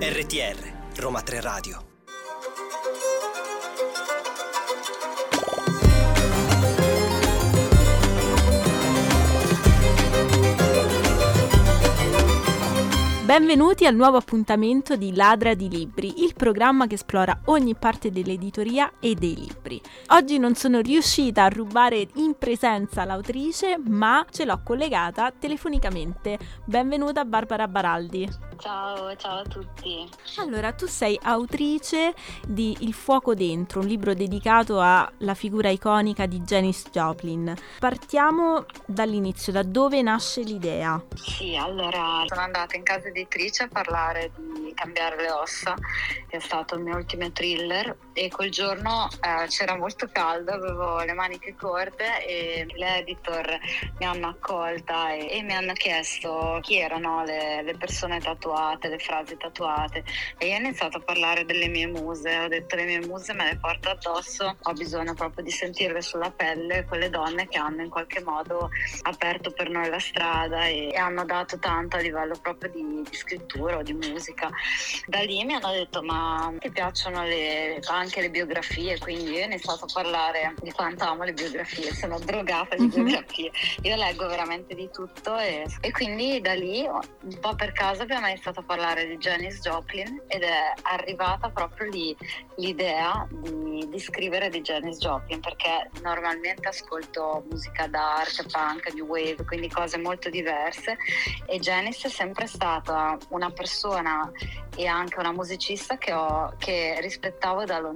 RTR Roma 3 Radio Benvenuti al nuovo appuntamento di Ladra di Libri, il programma che esplora ogni parte dell'editoria e dei libri. Oggi non sono riuscita a rubare in presenza l'autrice, ma ce l'ho collegata telefonicamente. Benvenuta Barbara Baraldi. Ciao, ciao a tutti. Allora, tu sei autrice di Il fuoco dentro, un libro dedicato alla figura iconica di Janis Joplin. Partiamo dall'inizio, da dove nasce l'idea? Sì, allora sono andata in casa editrice a parlare di Cambiare le ossa, che è stato il mio ultimo thriller e quel giorno eh, c'era molto caldo, avevo le maniche corte e l'editor mi hanno accolta e, e mi hanno chiesto chi erano le, le persone tatuate le frasi tatuate e io ho iniziato a parlare delle mie muse, ho detto le mie muse me le porto addosso, ho bisogno proprio di sentirle sulla pelle, quelle donne che hanno in qualche modo aperto per noi la strada e, e hanno dato tanto a livello proprio di, di, scrittura o di musica. Da lì mi hanno detto ma ti piacciono le, anche le biografie, quindi io ho iniziato a parlare di quanto amo le biografie, sono drogata di mm-hmm. biografie, io leggo veramente di tutto e, e quindi da lì un po' per caso abbiamo iniziato a parlare di Janis Joplin ed è arrivata proprio lì l'idea di, di scrivere di Janis Joplin perché normalmente ascolto musica dark, punk, new wave, quindi cose molto diverse e Janis è sempre stata una persona e anche una musicista che, ho, che rispettavo da lontano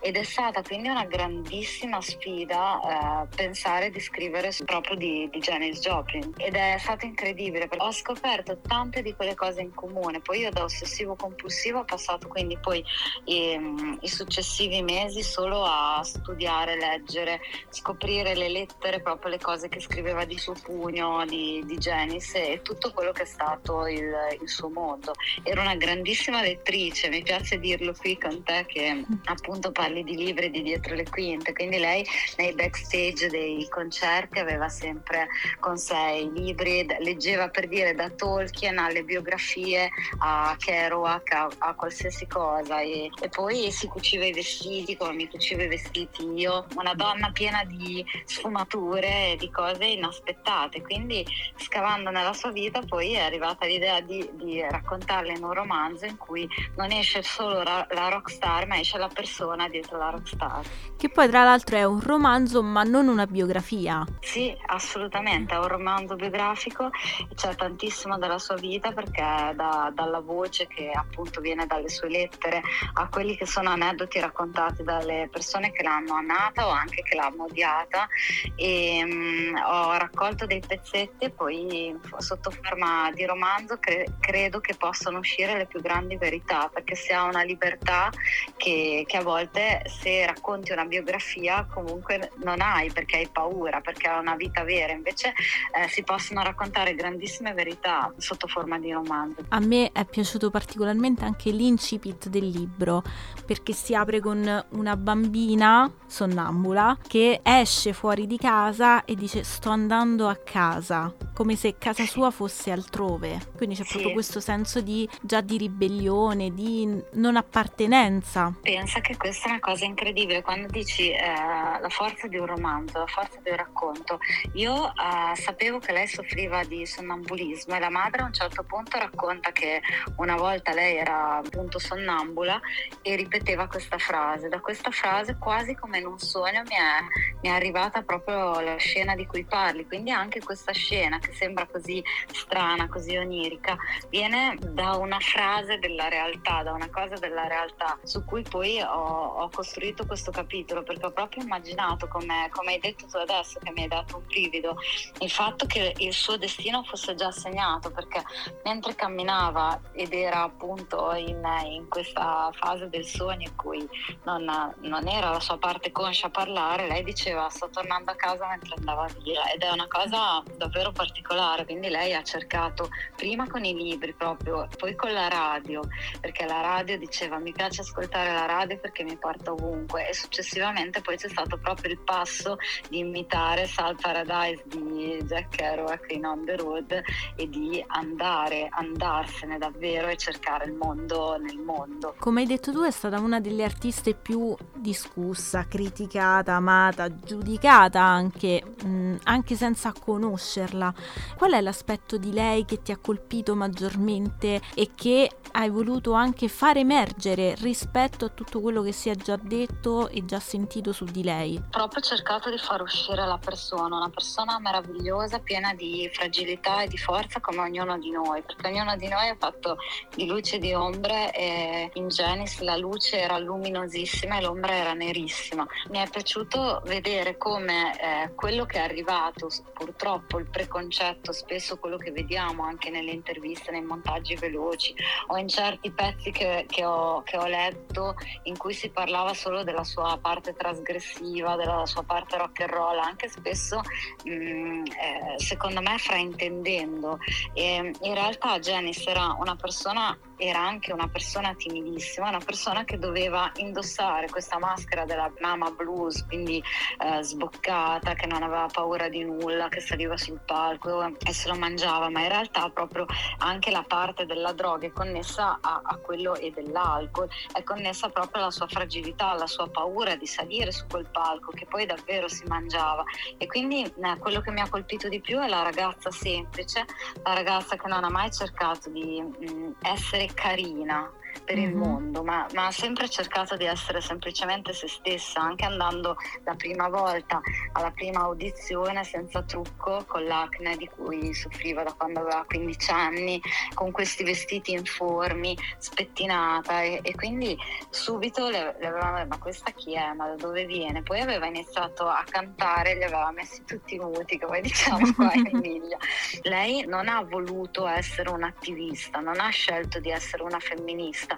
ed è stata quindi una grandissima sfida eh, pensare di scrivere proprio di, di Janis Joplin ed è stato incredibile perché ho scoperto tante di quelle cose in comune. Poi io da ossessivo compulsivo ho passato quindi poi i, ehm, i successivi mesi solo a studiare, leggere, scoprire le lettere, proprio le cose che scriveva di suo pugno, di, di Janice e tutto quello che è stato il, il suo mondo. Era una grandissima lettrice, mi piace dirlo qui con te che appunto parli di libri di dietro le quinte, quindi lei nei backstage dei concerti aveva sempre con sé i libri, leggeva per dire da Tolkien alle biografie a Kerouac, a, a qualsiasi cosa e, e, poi si cuciva i vestiti come mi cucivo i vestiti io, una donna piena di sfumature e di cose inaspettate, quindi scavando nella sua vita poi è arrivata l'idea di, di raccontarle in un romanzo in cui non esce solo la, la rockstar ma esce la persona dietro la rockstar. Che poi tra l'altro è un romanzo ma non una biografia. Sì, assolutamente, è un romanzo biografico, c'è tantissimo della sua vita perché da, dalla voce che appunto viene dalle sue lettere a quelli che sono aneddoti raccontati dalle persone che l'hanno amata o anche che l'hanno odiata e um, ho raccolto dei pezzetti e poi sotto forma di romanzo cre- credo che possano uscire le più grandi verità perché si ha una libertà che, che a volte se racconti una biografia comunque non hai perché hai paura perché è una vita vera invece eh, si possono raccontare grandissime verità sotto forma di romanzo romanzo. A me è piaciuto particolarmente anche l'incipit del libro perché si apre con una bambina sonnambula che esce fuori di casa e dice sto andando a casa, come se casa sua fosse altrove. Quindi c'è sì. proprio questo senso di già di ribellione, di non appartenenza. Pensa che questa è una cosa incredibile quando dici eh, la forza di un romanzo, la forza di un racconto. Io eh, sapevo che lei soffriva di sonnambulismo e la madre a un certo punto racconta che una volta lei era appunto sonnambula e ripeteva questa frase. Da questa frase, quasi come in un sogno, mi è, mi è arrivata proprio la scena di cui parli. Quindi anche questa scena che sembra così strana, così onirica, viene da una frase della realtà, da una cosa della realtà su cui poi ho, ho costruito questo capitolo perché ho proprio immaginato, come, come hai detto tu adesso, che mi hai dato un brivido, il fatto che il suo destino fosse già segnato perché mentre camminava ed era appunto in, in questa fase del sogno in cui non, non, era la sua parte conscia a parlare, lei diceva sto tornando a casa mentre andava via ed è una cosa davvero particolare, quindi lei ha cercato prima con i libri proprio, poi con la radio, perché la radio diceva mi piace ascoltare la radio perché mi porta ovunque e successivamente poi c'è stato proprio il passo di imitare Sal Paradise di Jack Kerouac in On the Road e di andare, andarsene davvero e cercare il mondo nel mondo. Come hai detto tu è stata una delle artiste più discussa, criticata, amata, giudicata anche, mh, anche senza conoscerla. Qual è l'aspetto di lei che ti ha colpito maggiormente e che hai voluto anche far emergere rispetto a tutto quello che si è già detto e già sentito su di lei? Proprio cercato di far uscire la persona, una persona meravigliosa, piena di fragilità e di forza come ognuno di noi, perché ognuno di noi ha fatto di luce e di ombre e in Genis la luce era luminosissima e l'ombra era nerissima. Mi è piaciuto vedere come eh, quello che è arrivato, purtroppo il preconcetto, spesso quello che vediamo anche nelle interviste, nei montaggi veloci o in certi pezzi che, che, ho, che, ho, letto in cui si parlava solo della sua parte trasgressiva, della sua parte rock and roll, anche spesso mh, mm, eh, secondo me fraintendendo. E in realtà Janice era una persona era anche una persona timidissima, una persona che doveva indossare questa maschera della mama blues, quindi eh, sboccata, che non aveva paura di nulla, che saliva sul palco e se lo mangiava, ma in realtà proprio anche la parte della droga è connessa a, a quello e dell'alcol, è connessa proprio alla sua fragilità, alla sua paura di salire su quel palco che poi davvero si mangiava. E quindi eh, quello che mi ha colpito di più è la ragazza semplice, la ragazza che non ha mai cercato di mh, mm, essere carina per il mm-hmm. mondo, ma, ma, ha sempre cercato di essere semplicemente se stessa, anche andando la prima volta alla prima audizione senza trucco, con l'acne di cui soffriva da quando aveva 15 anni, con questi vestiti informi, spettinata e, e quindi subito le, le avevamo detto ma questa chi è, ma da dove viene? Poi aveva iniziato a cantare, li aveva messi tutti muti, come diciamo qua in Emilia. Lei non ha voluto essere un'attivista, non ha scelto di essere una femminista vista,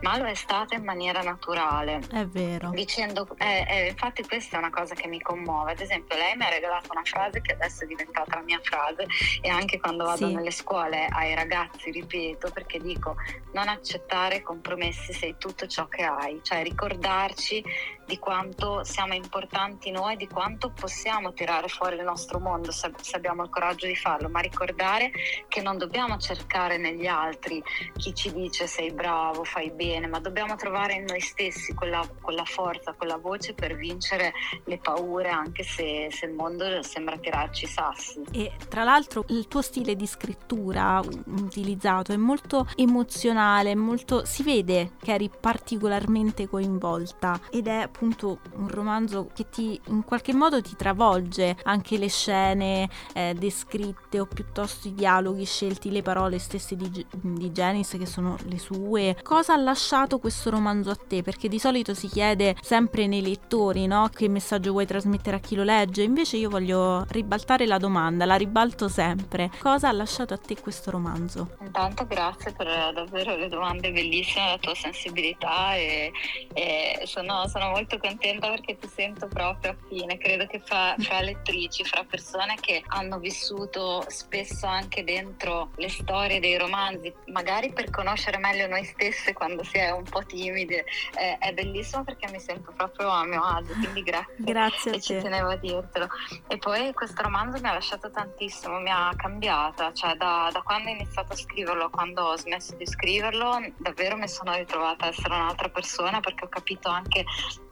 ma lo è stata in maniera naturale. È vero. Dicendo, eh, eh, infatti questa è una cosa che mi commuove. Ad esempio lei mi ha regalato una frase che adesso è diventata la mia frase e anche quando vado sì. nelle scuole ai ragazzi ripeto perché dico non accettare compromessi sei tutto ciò che hai, cioè ricordarci di quanto siamo importanti noi, di quanto possiamo tirare fuori il nostro mondo se, se abbiamo il coraggio di farlo, ma ricordare che non dobbiamo cercare negli altri chi ci dice sei bravo, fai bene, ma dobbiamo trovare in noi stessi quella, quella forza, quella voce per vincere le paure anche se, se il mondo sembra tirarci sassi. E tra l'altro il tuo stile di scrittura utilizzato è molto emozionale, molto, si vede che eri particolarmente coinvolta ed è appunto un romanzo che ti in qualche modo ti travolge anche le scene eh, descritte o piuttosto i dialoghi scelti, le parole stesse di, di Janice che sono le sue. Cosa ha lasciato questo romanzo a te? Perché di solito si chiede sempre nei lettori, no? Che messaggio vuoi trasmettere a chi lo legge? Invece io voglio ribaltare la domanda, la ribalto sempre. Cosa ha lasciato a te questo romanzo? Intanto grazie per davvero le domande bellissime, la tua sensibilità e, e sono, sono molto molto contenta perché ti sento proprio affine. Credo che fra, fra lettrici, fra persone che hanno vissuto spesso anche dentro le storie dei romanzi, magari per conoscere meglio noi stesse quando si è un po' timide, eh, è bellissimo perché mi sento proprio a mio agio. Quindi grazie. Grazie. E ci tenevo a dirtelo. E poi questo romanzo mi ha lasciato tantissimo, mi ha cambiata, cioè da, da quando ho iniziato a scriverlo a quando ho smesso di scriverlo, davvero mi sono ritrovata a essere un'altra persona perché ho capito anche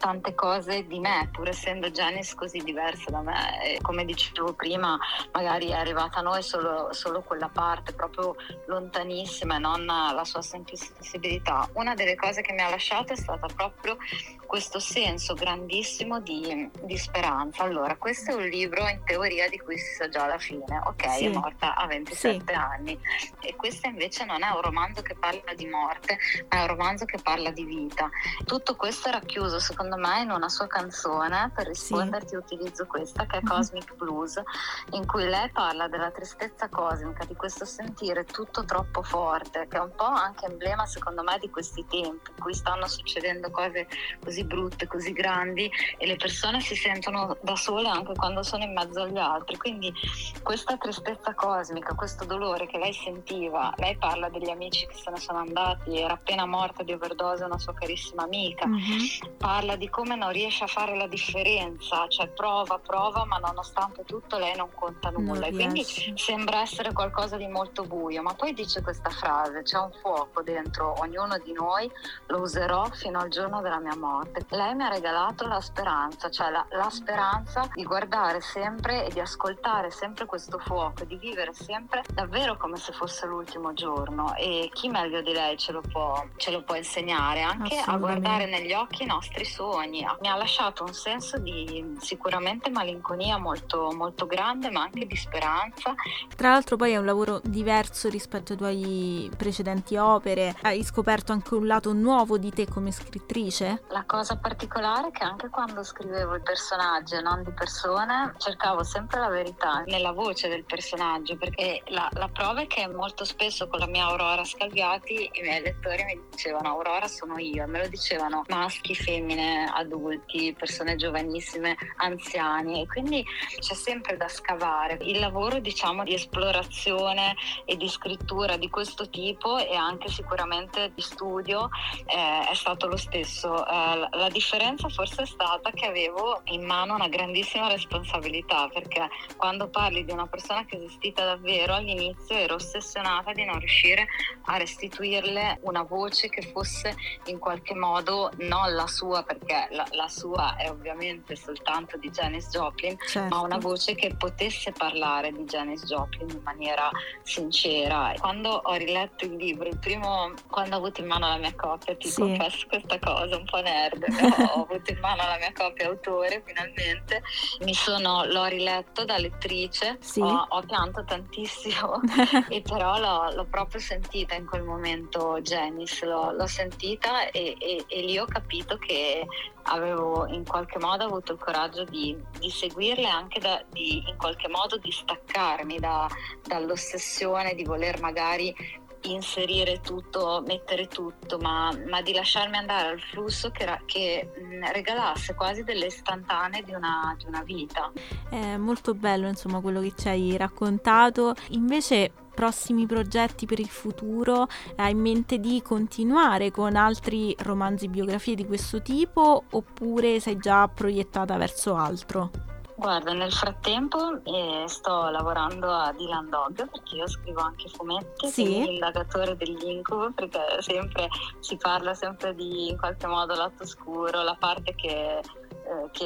tante cose di me, pur essendo Janice così diversa da me. E come dicevo prima, magari è arrivata a noi solo, solo quella parte proprio lontanissima e non la sua sensibilità. Una delle cose che mi ha lasciato è stata proprio questo senso grandissimo di, di speranza. Allora, questo è un libro in teoria di cui si sa già la fine, ok? Sì. È morta a 27 sì. anni. E questo invece non è un romanzo che parla di morte, ma è un romanzo che parla di vita. Tutto questo era chiuso, secondo secondo me in una sua canzone, per risponderti sì. utilizzo questa che è mhm. Cosmic Blues, in cui lei parla della tristezza cosmica, di questo sentire tutto troppo forte, che è un po' anche emblema secondo me di questi tempi in cui stanno succedendo cose così così brutte, così grandi e le persone si sentono da sole anche quando sono in mezzo agli altri. Quindi questa tristezza cosmica, questo dolore che lei sentiva, lei parla degli amici che se ne sono andati, era appena morta di overdose una sua carissima amica, mm-hmm. parla di come non riesce a fare la differenza, cioè prova, prova, ma nonostante tutto lei non conta nulla. Non quindi sembra essere qualcosa di molto buio, ma poi dice questa frase, c'è un fuoco dentro ognuno di noi, lo userò fino al giorno della mia morte. Lei mi ha regalato la speranza, cioè la, la speranza di guardare sempre e di ascoltare sempre questo fuoco, di vivere sempre davvero come se fosse l'ultimo giorno e chi meglio di lei ce lo può, ce lo può insegnare anche a guardare negli occhi i nostri sogni. Mi ha lasciato un senso di sicuramente malinconia molto, molto grande ma anche di speranza. Tra l'altro poi è un lavoro diverso rispetto ai tuoi precedenti opere, hai scoperto anche un lato nuovo di te come scrittrice? La cosa particolare è che anche quando scrivevo i personaggi e non di persone cercavo sempre la verità nella voce del personaggio perché la, la prova è che molto spesso con la mia Aurora Scalviati i miei lettori mi dicevano Aurora sono io, me lo dicevano maschi, femmine, adulti, persone giovanissime, anziani e quindi c'è sempre da scavare. Il lavoro diciamo di esplorazione e di scrittura di questo tipo e anche sicuramente di studio eh, è stato lo stesso. Eh, la differenza forse è stata che avevo in mano una grandissima responsabilità perché quando parli di una persona che è esistita davvero all'inizio ero ossessionata di non riuscire a restituirle una voce che fosse in qualche modo non la sua perché la, la sua è ovviamente soltanto di Janis Joplin certo. ma una voce che potesse parlare di Janis Joplin in maniera sincera. Quando ho riletto il libro, il primo, quando ho avuto in mano la mia copia, ti sì. confesso questa cosa un po' nerd, ho avuto in mano la mia copia autore finalmente, mi sono, l'ho riletto da lettrice, sì. ho, ho pianto tantissimo e però l'ho, l'ho, proprio sentita in quel momento Janice, l'ho, l'ho sentita e, e, e lì ho capito che avevo in qualche modo avuto il coraggio di, di seguirle anche da, di, in qualche modo di staccarmi da, dall'ossessione di voler magari inserire tutto, mettere tutto, ma, ma, di lasciarmi andare al flusso che, che regalasse quasi delle istantanee di una, di una vita. È molto bello insomma quello che ci hai raccontato. Invece prossimi progetti per il futuro? Hai in mente di continuare con altri romanzi biografie di questo tipo oppure sei già proiettata verso altro? Guarda, nel frattempo eh, sto lavorando a Dylan Dog perché io scrivo anche fumetti, sì. l'indagatore dell'incubo, perché sempre si parla sempre di in qualche modo lato scuro, la parte che eh, che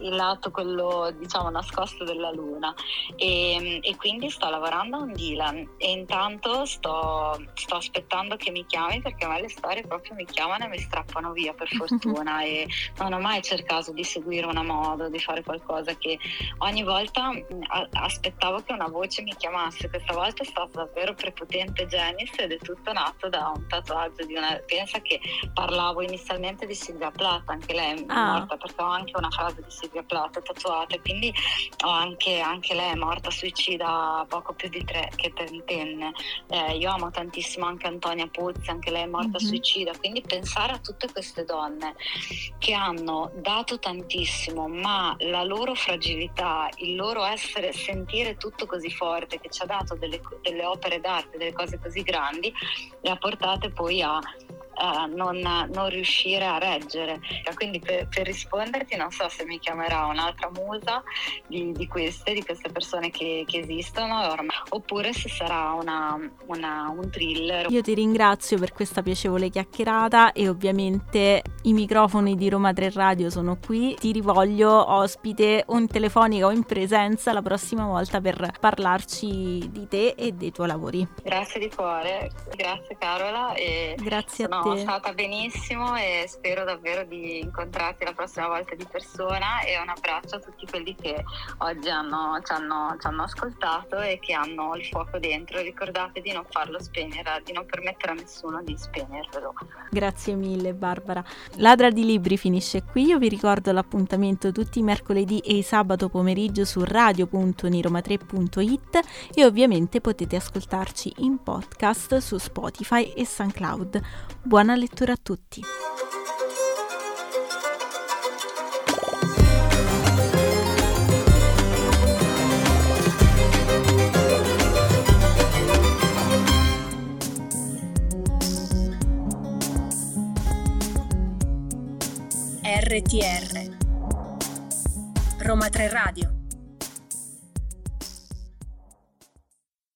il lato quello diciamo nascosto della luna. E, e, quindi sto lavorando a un Dylan. E intanto sto, sto, aspettando che mi chiami perché a me le storie proprio mi chiamano e mi strappano via per fortuna. E non ho mai cercato di seguire una moda, di fare qualcosa che ogni volta a, aspettavo che una voce mi chiamasse, questa volta è stata davvero prepotente Janice ed è tutto nato da un tatuaggio di una pensa che parlavo inizialmente di Silvia Plath, anche lei è ah. morta perché ho anche una frase di Silvia Plath tatuata, quindi ho anche, anche lei è morta suicida poco più di tre che trentenne. Eh, io amo tantissimo anche Antonia Pozzi, anche lei è morta mm-hmm. suicida, quindi pensare a tutte queste donne che hanno dato tantissimo, ma la loro fragilità, il loro essere, sentire tutto così forte, che ci ha dato delle, delle opere d'arte, delle cose così grandi, le ha portate poi a uh, non, non, riuscire a reggere. Quindi per, per, risponderti non so se mi chiamerà un'altra musa di, di queste, di queste persone che, che esistono, oppure se sarà una, una, un thriller. Io ti ringrazio per questa piacevole chiacchierata e ovviamente i microfoni di Roma 3 Radio sono qui. Ti rivoglio ospite o in telefonica o in presenza la prossima volta per parlarci di te e dei tuoi lavori. Grazie di cuore, grazie Carola. E grazie a te sono stata benissimo e spero davvero di incontrarti la prossima volta di persona e un abbraccio a tutti quelli che oggi hanno, ci, hanno, ci, hanno, ascoltato e che hanno il fuoco dentro. Ricordate di non farlo spegnere, di non permettere a nessuno di spegnervelo. Grazie mille Barbara. Ladra di libri finisce qui, io vi ricordo l'appuntamento tutti i mercoledì e i sabato pomeriggio su radio.niroma3.it e ovviamente potete ascoltarci in podcast su Spotify e SoundCloud. Buona lettura a tutti. RTR Roma 3 Radio